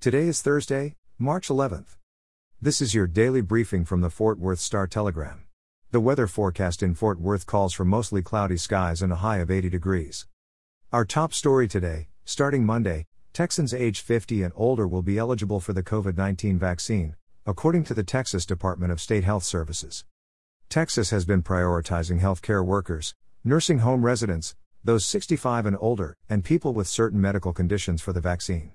Today is Thursday, March 11th. This is your daily briefing from the Fort Worth Star Telegram. The weather forecast in Fort Worth calls for mostly cloudy skies and a high of 80 degrees. Our top story today, starting Monday, Texans age 50 and older will be eligible for the COVID 19 vaccine, according to the Texas Department of State Health Services. Texas has been prioritizing healthcare workers, nursing home residents, those 65 and older, and people with certain medical conditions for the vaccine.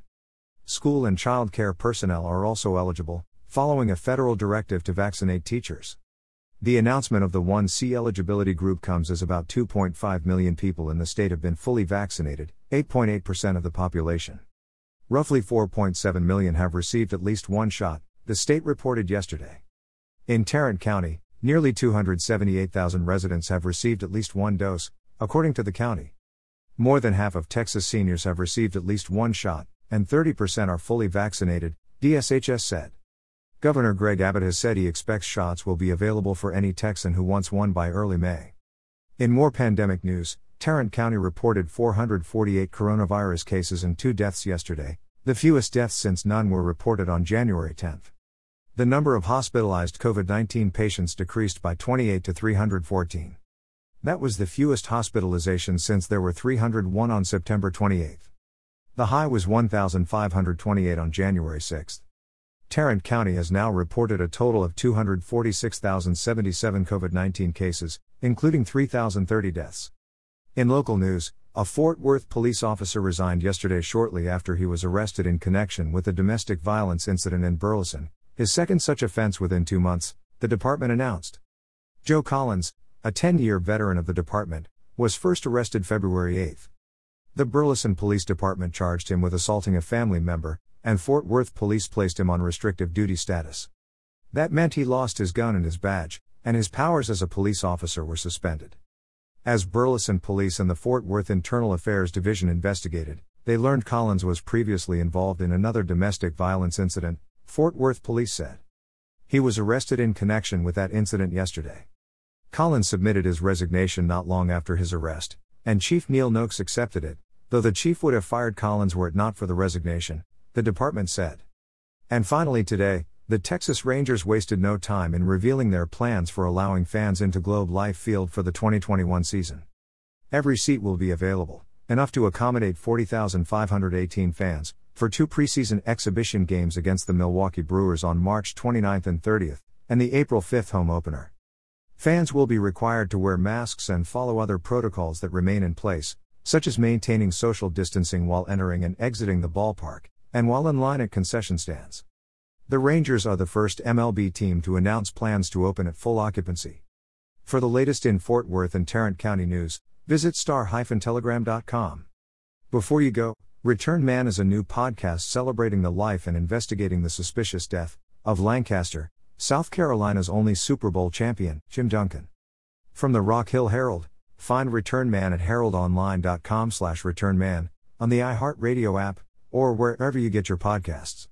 School and child care personnel are also eligible, following a federal directive to vaccinate teachers. The announcement of the 1C eligibility group comes as about 2.5 million people in the state have been fully vaccinated, 8.8% of the population. Roughly 4.7 million have received at least one shot, the state reported yesterday. In Tarrant County, nearly 278,000 residents have received at least one dose, according to the county. More than half of Texas seniors have received at least one shot, and 30% are fully vaccinated, DSHS said. Governor Greg Abbott has said he expects shots will be available for any Texan who wants one by early May. In more pandemic news, Tarrant County reported 448 coronavirus cases and two deaths yesterday, the fewest deaths since none were reported on January 10. The number of hospitalized COVID 19 patients decreased by 28 to 314. That was the fewest hospitalizations since there were 301 on September 28. The high was 1,528 on January 6. Tarrant County has now reported a total of 246,077 COVID 19 cases, including 3,030 deaths. In local news, a Fort Worth police officer resigned yesterday shortly after he was arrested in connection with a domestic violence incident in Burleson, his second such offense within two months, the department announced. Joe Collins, a 10 year veteran of the department, was first arrested February 8. The Burleson Police Department charged him with assaulting a family member, and Fort Worth police placed him on restrictive duty status. That meant he lost his gun and his badge, and his powers as a police officer were suspended. As Burleson Police and the Fort Worth Internal Affairs Division investigated, they learned Collins was previously involved in another domestic violence incident, Fort Worth Police said. He was arrested in connection with that incident yesterday. Collins submitted his resignation not long after his arrest, and Chief Neil Noakes accepted it, though the chief would have fired Collins were it not for the resignation, the department said. And finally today, the Texas Rangers wasted no time in revealing their plans for allowing fans into Globe Life Field for the 2021 season. Every seat will be available, enough to accommodate 40,518 fans, for two preseason exhibition games against the Milwaukee Brewers on March 29 and 30th, and the April 5 home opener. Fans will be required to wear masks and follow other protocols that remain in place, such as maintaining social distancing while entering and exiting the ballpark, and while in line at concession stands. The Rangers are the first MLB team to announce plans to open at full occupancy. For the latest in Fort Worth and Tarrant County news, visit star-telegram.com. Before you go, Return Man is a new podcast celebrating the life and investigating the suspicious death of Lancaster, South Carolina's only Super Bowl champion, Jim Duncan. From the Rock Hill Herald, find Return Man at heraldonline.com slash returnman, on the iHeartRadio app, or wherever you get your podcasts.